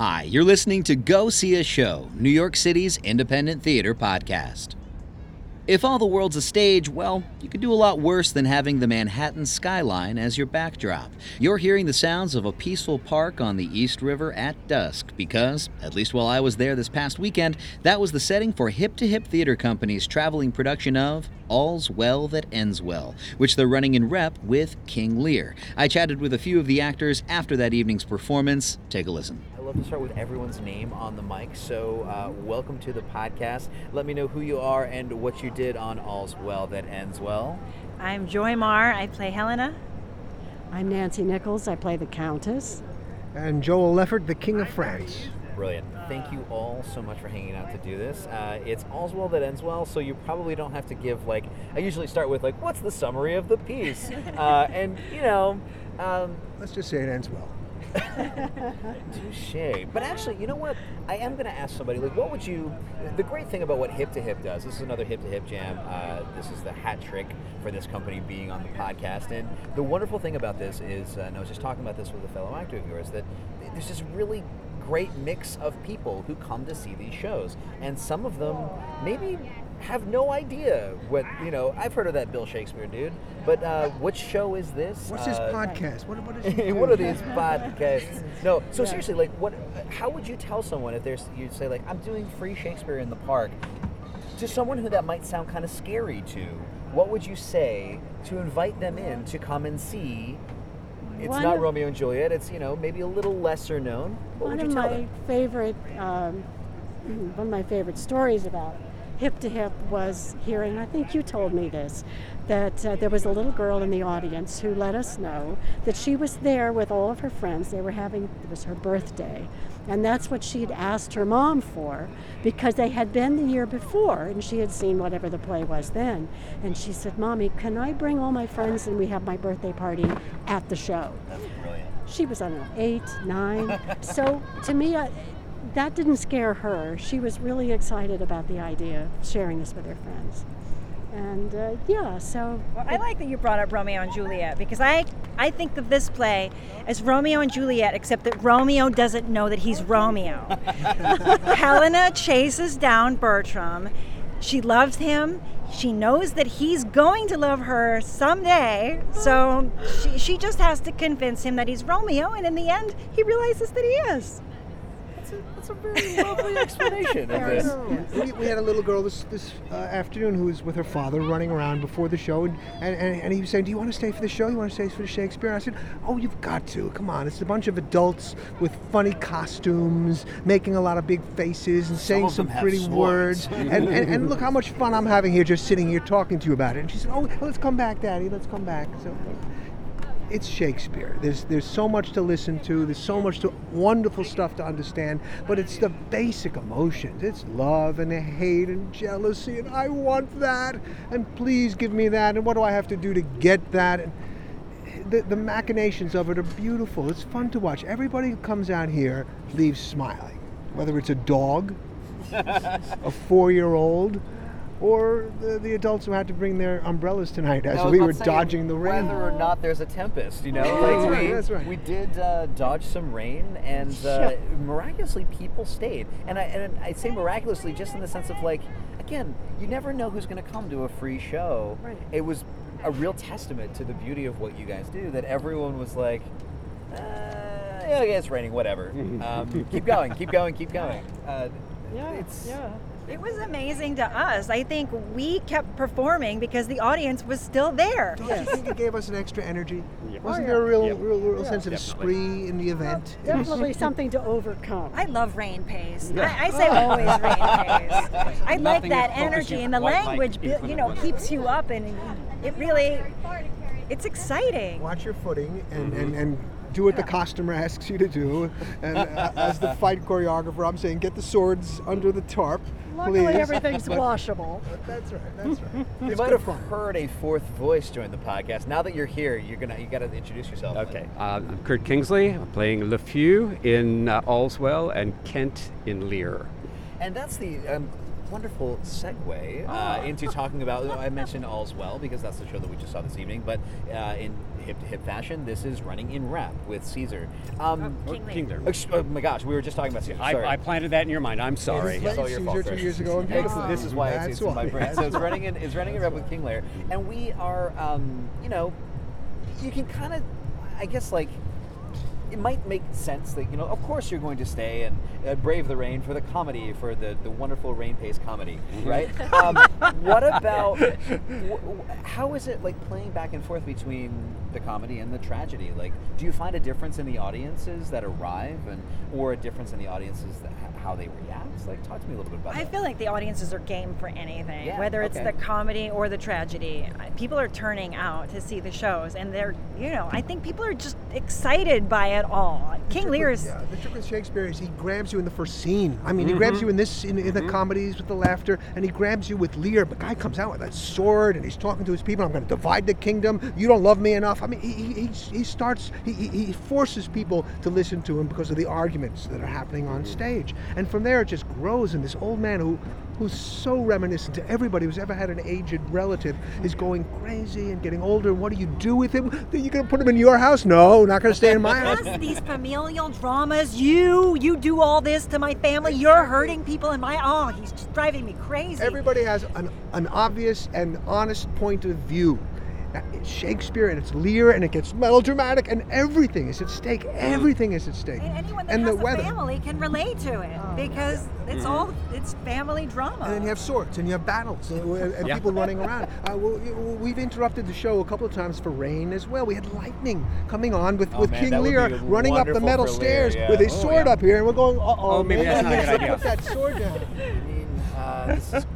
Hi, you're listening to Go See a Show, New York City's independent theater podcast. If all the world's a stage, well, you could do a lot worse than having the Manhattan skyline as your backdrop. You're hearing the sounds of a peaceful park on the East River at dusk because, at least while I was there this past weekend, that was the setting for Hip to Hip Theater Company's traveling production of All's Well That Ends Well, which they're running in rep with King Lear. I chatted with a few of the actors after that evening's performance. Take a listen. I love to start with everyone's name on the mic. So, uh, welcome to the podcast. Let me know who you are and what you did on All's Well That Ends Well. I'm Joy Marr. I play Helena. I'm Nancy Nichols. I play the Countess. And Joel Leffert, the King of France. Brilliant. Thank you all so much for hanging out to do this. Uh, it's All's Well That Ends Well, so you probably don't have to give, like, I usually start with, like, what's the summary of the piece? Uh, and, you know, um, Let's just say it ends well. Touche. But actually, you know what? I am going to ask somebody, like, what would you. The great thing about what Hip to Hip does, this is another Hip to Hip jam. Uh, this is the hat trick for this company being on the podcast. And the wonderful thing about this is, uh, and I was just talking about this with a fellow actor of yours, that there's this really great mix of people who come to see these shows. And some of them maybe have no idea what, you know, I've heard of that Bill Shakespeare dude, but uh, which show is this? What's this Uh, podcast? What, what is what are these podcasts? No, so seriously, like, what? How would you tell someone if there's you say like I'm doing free Shakespeare in the park to someone who that might sound kind of scary to? What would you say to invite them in to come and see? It's One not of- Romeo and Juliet. It's you know maybe a little lesser known. What one would of my them? favorite, um, one of my favorite stories about Hip to Hip was hearing. I think you told me this, that uh, there was a little girl in the audience who let us know that she was there with all of her friends. They were having it was her birthday, and that's what she'd asked her mom for because they had been the year before and she had seen whatever the play was then. And she said, "Mommy, can I bring all my friends and we have my birthday party at the show?" That's brilliant. she was, I don't know, eight, nine. so to me, that didn't scare her. She was really excited about the idea of sharing this with her friends. And uh, yeah, so Well, I like that you brought up Romeo and Juliet because I, I think of this play as Romeo and Juliet, except that Romeo doesn't know that he's Romeo. Helena chases down Bertram. She loves him. She knows that he's going to love her someday. So she, she just has to convince him that he's Romeo, and in the end, he realizes that he is. That's a, that's a very lovely explanation of this. we, we had a little girl this this uh, afternoon who was with her father running around before the show, and, and, and, and he was saying, "Do you want to stay for the show? You want to stay for the Shakespeare?" And I said, "Oh, you've got to. Come on! It's a bunch of adults with funny costumes, making a lot of big faces, and saying of them some pretty swords. words. and, and, and look how much fun I'm having here, just sitting here talking to you about it." And she said, "Oh, let's come back, Daddy. Let's come back." So. It's Shakespeare. There's there's so much to listen to. There's so much to wonderful stuff to understand. But it's the basic emotions. It's love and hate and jealousy and I want that and please give me that and what do I have to do to get that? And the, the machinations of it are beautiful. It's fun to watch. Everybody who comes out here leaves smiling, whether it's a dog, a four-year-old. Or the, the adults who had to bring their umbrellas tonight as I we were to dodging the rain. Whether or not there's a tempest, you know, That's like right, we, that's right. we did uh, dodge some rain, and uh, miraculously people stayed. And I and I say miraculously just in the sense of like, again, you never know who's going to come to a free show. Right. It was a real testament to the beauty of what you guys do that everyone was like. Uh, yeah, yeah, it's raining. Whatever. Um, keep going. Keep going. Keep going. Uh, yeah, it's yeah. It was amazing to us. I think we kept performing because the audience was still there. Don't you think it gave us an extra energy? Wasn't Oh, there a real, Yeah. real, real sense of Definitely. spree in the event? Definitely something to overcome. I love rain pace. I, I say always rain pace. I like Nothing that is focusing energy and the language, bu- you know, keeps you up and it really, it's exciting. Watch your footing and, Mm-hmm. and, and do what the costumer asks you to do. And uh, as the fight choreographer, I'm saying get the swords under the tarp, Luckily, please. everything's washable. But that's right. That's right. You might have fun. heard a fourth voice join the podcast. Now that you're here, you're gonna you got to introduce yourself. Okay, uh, I'm Kurt Kingsley. I'm playing Lafew in uh, All's Well and Kent in Lear. And that's the um, wonderful segue Ah. uh, into talking about. I mentioned All's Well because that's the show that we just saw this evening. But uh, in hip to hip fashion, this is running in rep with Caesar. Um, Oh, King Lear. King Lear. ex- oh my gosh, we were just talking about Caesar. I, Sorry. I planted that in your mind. I'm sorry. It's It's all your Caesar fault, two years ago in This- is why it's, That's it's in my why. brain. So it's running in it's running in rep with King Lear, and we are, um, you know, you can kind of, I guess, like. It might make sense that you know, of course, you're going to stay and uh, brave the rain for the comedy, for the, the wonderful rain-paced comedy, right? um, what about wh- how is it like playing back and forth between the comedy and the tragedy? Like, do you find a difference in the audiences that arrive, and or a difference in the audiences that how they react? Like, talk to me a little bit about I that. feel like the audiences are game for anything, Yeah, whether it's okay. the comedy or the tragedy. People are turning out to see the shows, and they're, you know, I think people are just excited by it all. King trick Lear with- is. Yeah, the trick with Shakespeare is he grabs you in the first scene. I mean, he mm-hmm. grabs you in this in, in the mm-hmm. comedies with the laughter, and he grabs you with Lear. But guy comes out with that sword, and he's talking to his people. I'm going to divide the kingdom. You don't love me enough. I mean, he he, he, he starts. He, he he forces people to listen to him because of the arguments that are happening on mm-hmm. stage, and from there it just grows. And this old man who. Who's so reminiscent to everybody who's ever had an aged relative is going crazy and getting older. What do you do with him? Are you going to put him in your house? No, not going to stay in my house. These familial dramas. You, you do all this to my family. You're hurting people in my. Oh, he's just driving me crazy. Everybody has an, an obvious and honest point of view. Now, It's Shakespeare and it's Lear and it gets melodramatic and everything is at stake. Everything is at stake. And anyone that and has the a weather. family can relate to it because it's all it's family drama. And then you have swords and you have battles and, and Yeah. people running around. Uh, well, we've interrupted the show a couple of times for rain as well. We had lightning coming on with, Oh, with man, King Lear running up the metal for Lear, stairs yeah. with his Oh, sword yeah. up here, and we're going, uh oh, Oh, maybe that's not a good idea. Put that sword down. I mean, uh, this is great for the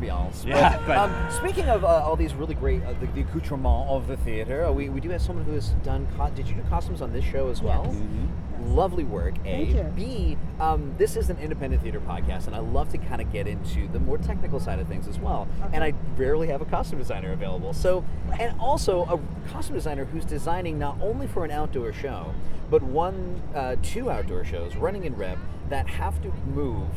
ambiance. Yeah, But, but- um, speaking of uh, all these really great, uh, the, the accoutrement of the theater, uh, we, we do have someone who has done. Co- did you do costumes on this show as well? Yes. Lovely work. A. Thank you. B. Um, this is an independent theater podcast, and I love to kind of get into the more technical side of things as well. And I rarely have a costume designer available. So, and also a costume designer who's designing not only for an outdoor show, but one, uh, two outdoor shows running in rep that have to move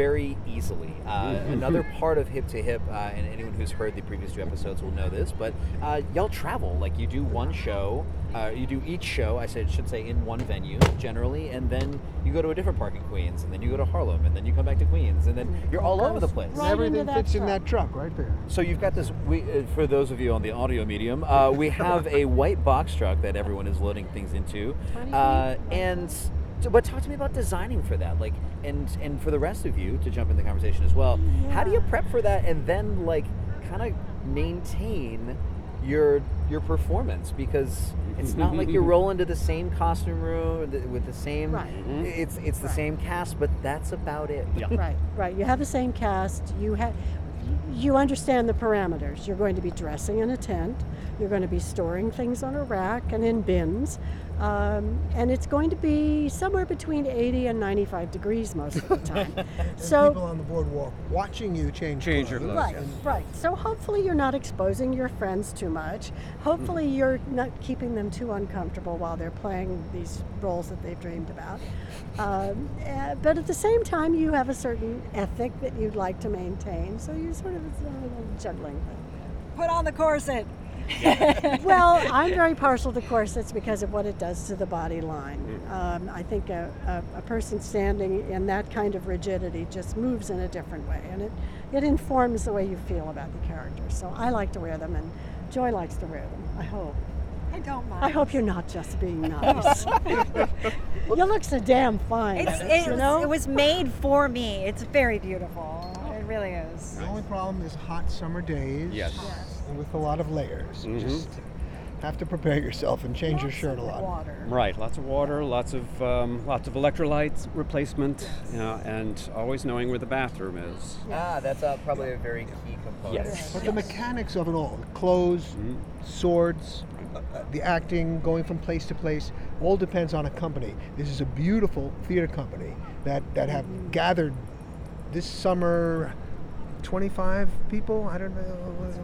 very easily. Uh, another part of Hip to Hip, uh, and anyone who's heard the previous two episodes will know this, but uh, y'all travel. Like you do one show, uh, you do each show, I said, should say, in one venue generally, and then you go to a different park in Queens, and then you go to Harlem, and then you come back to Queens, and then you're all over the place. Right Everything into that fits in that truck right there. So you've got this. We, uh, for those of you on the audio medium, uh, we have a white box truck that everyone is loading things into, uh, and so- but talk to me about designing for that, like, and and for the rest of you to jump in the conversation as well. How do you prep for that, and then like kind of maintain your your performance because it's not like you roll into the same costume room with the same. Right. Mm-hmm. It's it's the same cast, but that's about it. Yeah. right, right. You have the same cast. You have, you understand the parameters. You're going to be dressing in a tent. You're going to be storing things on a rack and in bins, um, and it's going to be somewhere between 80 and 95 degrees most of the time. So people on the boardwalk watching you change Change your clothes. clothes, Right, yes. right. So hopefully you're not exposing your friends too much. Hopefully you're not keeping them too uncomfortable while they're playing these roles that they've dreamed about. Um, eh, but at the same time, you have a certain ethic that you'd like to maintain. So you're sort of it's a little juggling thing. Put on the corset. well, I'm very partial to corsets because of what it does to the body line. Um, I think a, a, a person standing in that kind of rigidity just moves in a different way, and it, it informs the way you feel about the character. So I like to wear them, and Joy likes to wear them. I hope. I don't mind. I hope you're not just being nice. you look so damn fine. It's, it, you was, know? it was made for me. It's very beautiful. It really is. The only problem is hot summer days. Yes. With a lot of layers. You Mhm. Just have to prepare yourself and change your shirt a lot. Water. Right, lots of water, lots of um, lots of electrolytes replacement, you know, and always knowing where the bathroom is. Ah, that's uh, probably a very key component. Yes. But the mechanics of it all, clothes, Mm-hmm. swords, uh, uh, the acting, going from place to place, all depends on a company. This is a beautiful theater company that, that have gathered this summer 25 people, I don't know.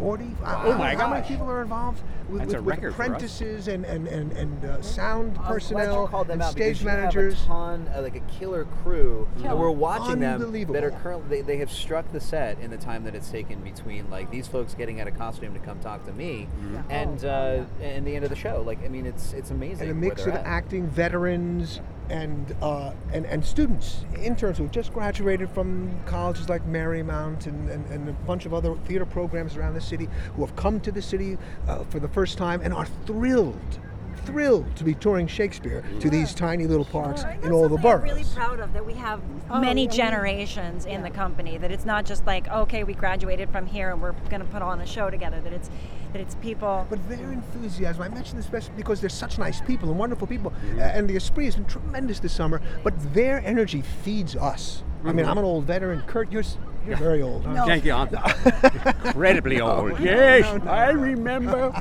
40. Oh my How many gosh. people are involved with, That's with, a with record for us. apprentices and and and, and uh, sound I'm glad personnel you called them and out because stage you have managers? a ton, uh, like a killer crew, and we're watching them that are currently. They, they have struck the set in the time that it's taken between like these folks getting out of costume to come talk to me, Mm-hmm. and uh, and the end of the show. Like I mean, it's it's amazing. and a where mix they're of at. acting veterans and, uh, and and students, interns who just graduated from colleges like Marymount and, and, and a bunch of other theater programs around the city who have come to the city uh, for the first time and are thrilled, thrilled to be touring Shakespeare to these tiny little parks That's in all the boroughs. I'm really proud of that we have Oh, many I mean, generations in yeah. the company. That it's not just like okay, we graduated from here and we're going to put on a show together. That it's that it's people. But their enthusiasm, I mention this especially because they're such nice people and wonderful people, Mm-hmm. and the Esprit has been tremendous this summer. But their energy feeds us. I mean, I'm an old veteran. Kurt, you're you're very old. huh? Thank you. I'm incredibly old. yes, I remember.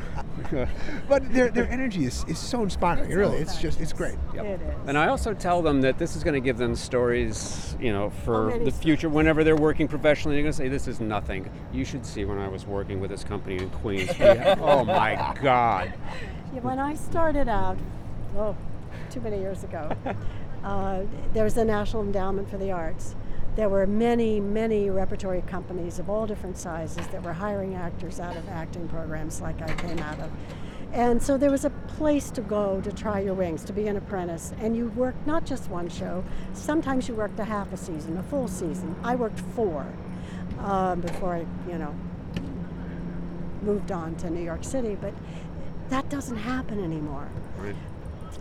But their, their energy is, is so inspiring. Really, it's just it's great. Yep. It is. And I also tell them that this is going to give them stories, you know, for many the stories? future. Whenever they're working professionally, they're going to say, "This is nothing." You should see when I was working with this company in Queens. We oh my God! Yeah, when I started out, oh, too many years ago, uh, there was the National Endowment for the Arts. There were many, many repertory companies of all different sizes that were hiring actors out of acting programs like I came out of. And so there was a place to go to try your wings, to be an apprentice. And you worked not just one show, sometimes you worked a half a season, a full season. I worked four um, before I, you know, moved on to New York City, but that doesn't happen anymore. Right.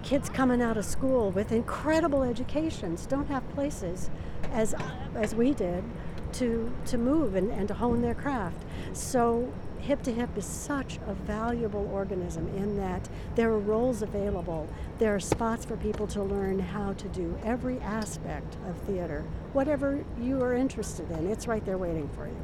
Kids coming out of school with incredible educations don't have places as as we did to to move and, and to hone their craft. So hip to hip is such a valuable organism in that there are roles available. There are spots for people to learn how to do every aspect of theater. Whatever you are interested in, it's right there waiting for you.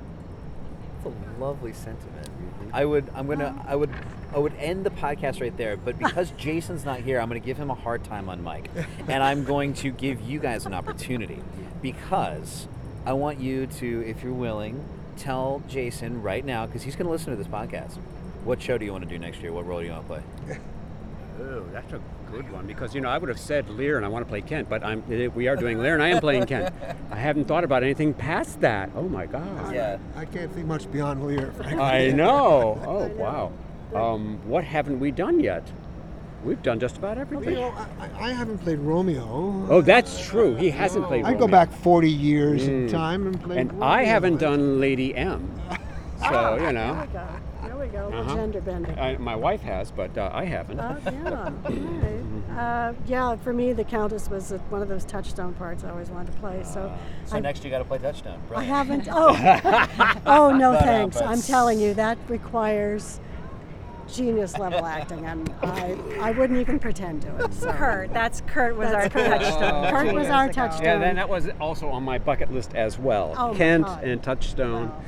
That's a lovely sentiment. Mm-hmm. I would, I'm gonna, I would, I would end the podcast right there. But because Jason's not here, I'm gonna give him a hard time on mic, and I'm going to give you guys an opportunity because I want you to, if you're willing, tell Jason right now because he's gonna listen to this podcast. What show do you want to do next year? What role do you want to play? Oh, that's a good one because you know I would have said Lear and I want to play Kent, but I'm eh, we are doing Lear and I am playing Kent. I haven't thought about anything past that. Oh my God! Yeah. I can't think much beyond Lear, frankly. I know. Oh wow. Um, what haven't we done yet? We've done just about You everything. know, I, I haven't played Romeo. Oh, that's true. He hasn't played. I go back 40 years in Mm. time and play. and I haven't done Lady M. So you know, There we go. There we go. Uh-huh. Gender bending. I, my wife has, but uh, I haven't. Oh, yeah. All right. Uh, yeah, for me, the Countess was uh, one of those touchstone parts I always wanted to play. So, So I, next you got to play Touchstone. I haven't. Oh, oh no, But, uh, thanks. but- I'm telling you, that requires genius level acting, and I, I wouldn't even pretend to it. So. Kurt, that's Kurt was That's our Kurt. touchstone. Kurt was our ago. touchstone. Yeah, then that was also on my bucket list as well. Oh, Kent God. and Touchstone. Wow.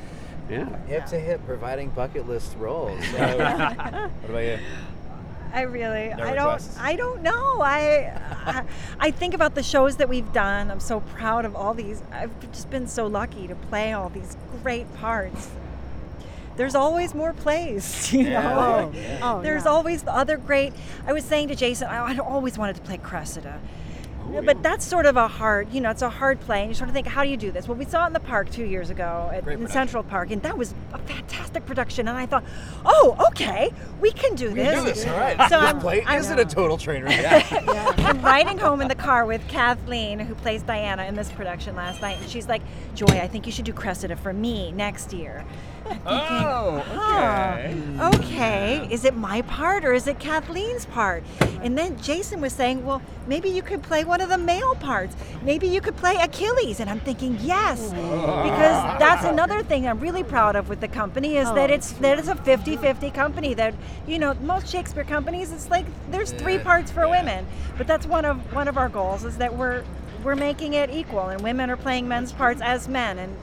Yeah. Hip to hip, providing bucket list roles. So, what about you? I really, No I requests? don't, I don't know. I, I, I think about the shows that we've done. I'm so proud of all these. I've just been so lucky to play all these great parts. There's always more plays, you Yeah. know. Oh, yeah. Oh, There's yeah. always the other great. I was saying to Jason, I, I always wanted to play Cressida. Oh, but that's sort of a hard, you know, it's a hard play, and you sort of think, how do you do this? Well, we saw it in the park two years ago at, in production. Central Park, and that was a fantastic production. And I thought, oh, okay, we can do We this. do this, all right. So this I'm, play I'm, isn't a total train wreck. Yeah. I'm riding home in the car with Kathleen, who plays Diana in this production last night, and she's like, Joy, I think you should do Cressida for me next year. I'm Oh, huh, okay. Is it my part or is it Kathleen's part? And then Jason was saying, well, maybe you could play one of the male parts. Maybe you could play Achilles. And I'm thinking, yes, because that's another thing I'm really proud of with the company is that Oh, it's that it's a 50-50 company. That you know, most Shakespeare companies, it's like there's three parts for yeah. women. But that's one of one of our goals is that we're we're making it equal, and women are playing men's parts as men, and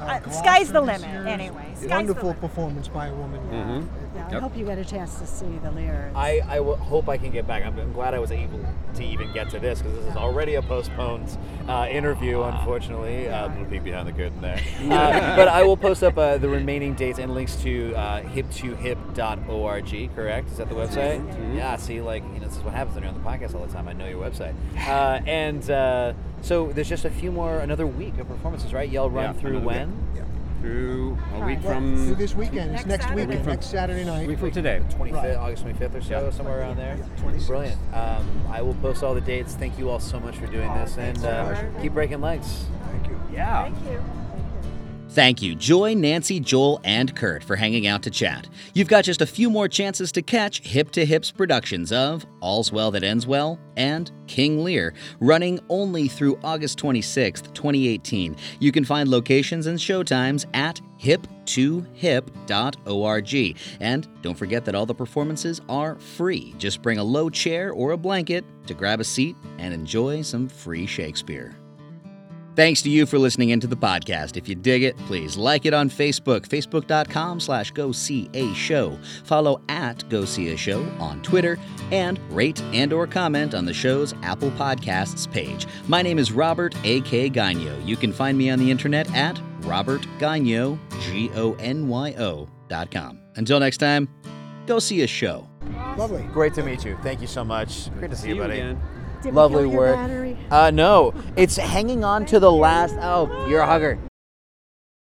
uh, sky's the limit. Anyway, Sky's wonderful the limit. performance by a woman. Mhm. Yeah, I Yep. hope you get a chance to see the lyrics. I, I hope I can get back. I'm, I'm glad I was able to even get to this because this is already a postponed uh, interview, unfortunately. Uh, a little peek behind the curtain there. Uh, but I will post up uh, the remaining dates and links to uh, hip2hip.org, correct? Is that the website? Yeah, see, like, you know, this is what happens when you're on the podcast all the time. I know your website. Uh, and uh, so there's just a few more, another week of performances, right? Y'all run Yeah, through another week. When? Yeah. Through a week Well, from through this weekend. Next it's next Saturday. weekend, From- next Saturday night. week from today. 25th, Right. August 25th or so, somewhere around there. Yeah, 26th. Brilliant. Um, I will post all the dates. Thank you all so much for doing this, and uh, keep breaking legs. Thank you. Yeah. Thank you. Thank you, Joy, Nancy, Joel, and Kurt for hanging out to chat. You've got just a few more chances to catch Hip to Hips productions of All's Well That Ends Well and King Lear, running only through August 26th, 2018. You can find locations and showtimes at hip2hip.org. And don't forget that all the performances are free. Just bring a low chair or a blanket to grab a seat and enjoy some free Shakespeare. Thanks to you for listening into the podcast. If you dig it, please like it on Facebook, facebook.com slash go see a show. Follow at go see a show on Twitter and rate and or comment on the show's Apple Podcasts page. My name is Robert A.K. Gonyo. You can find me on the internet at Robert Gonyo, G-O-N-Y-O dot com. Until next time, go see a show. Lovely. Great to meet you. Thank you so much. Great to see, See you, you buddy. again. Did Lovely work. Uh, no, it's hanging on to the last. Oh, you're a hugger.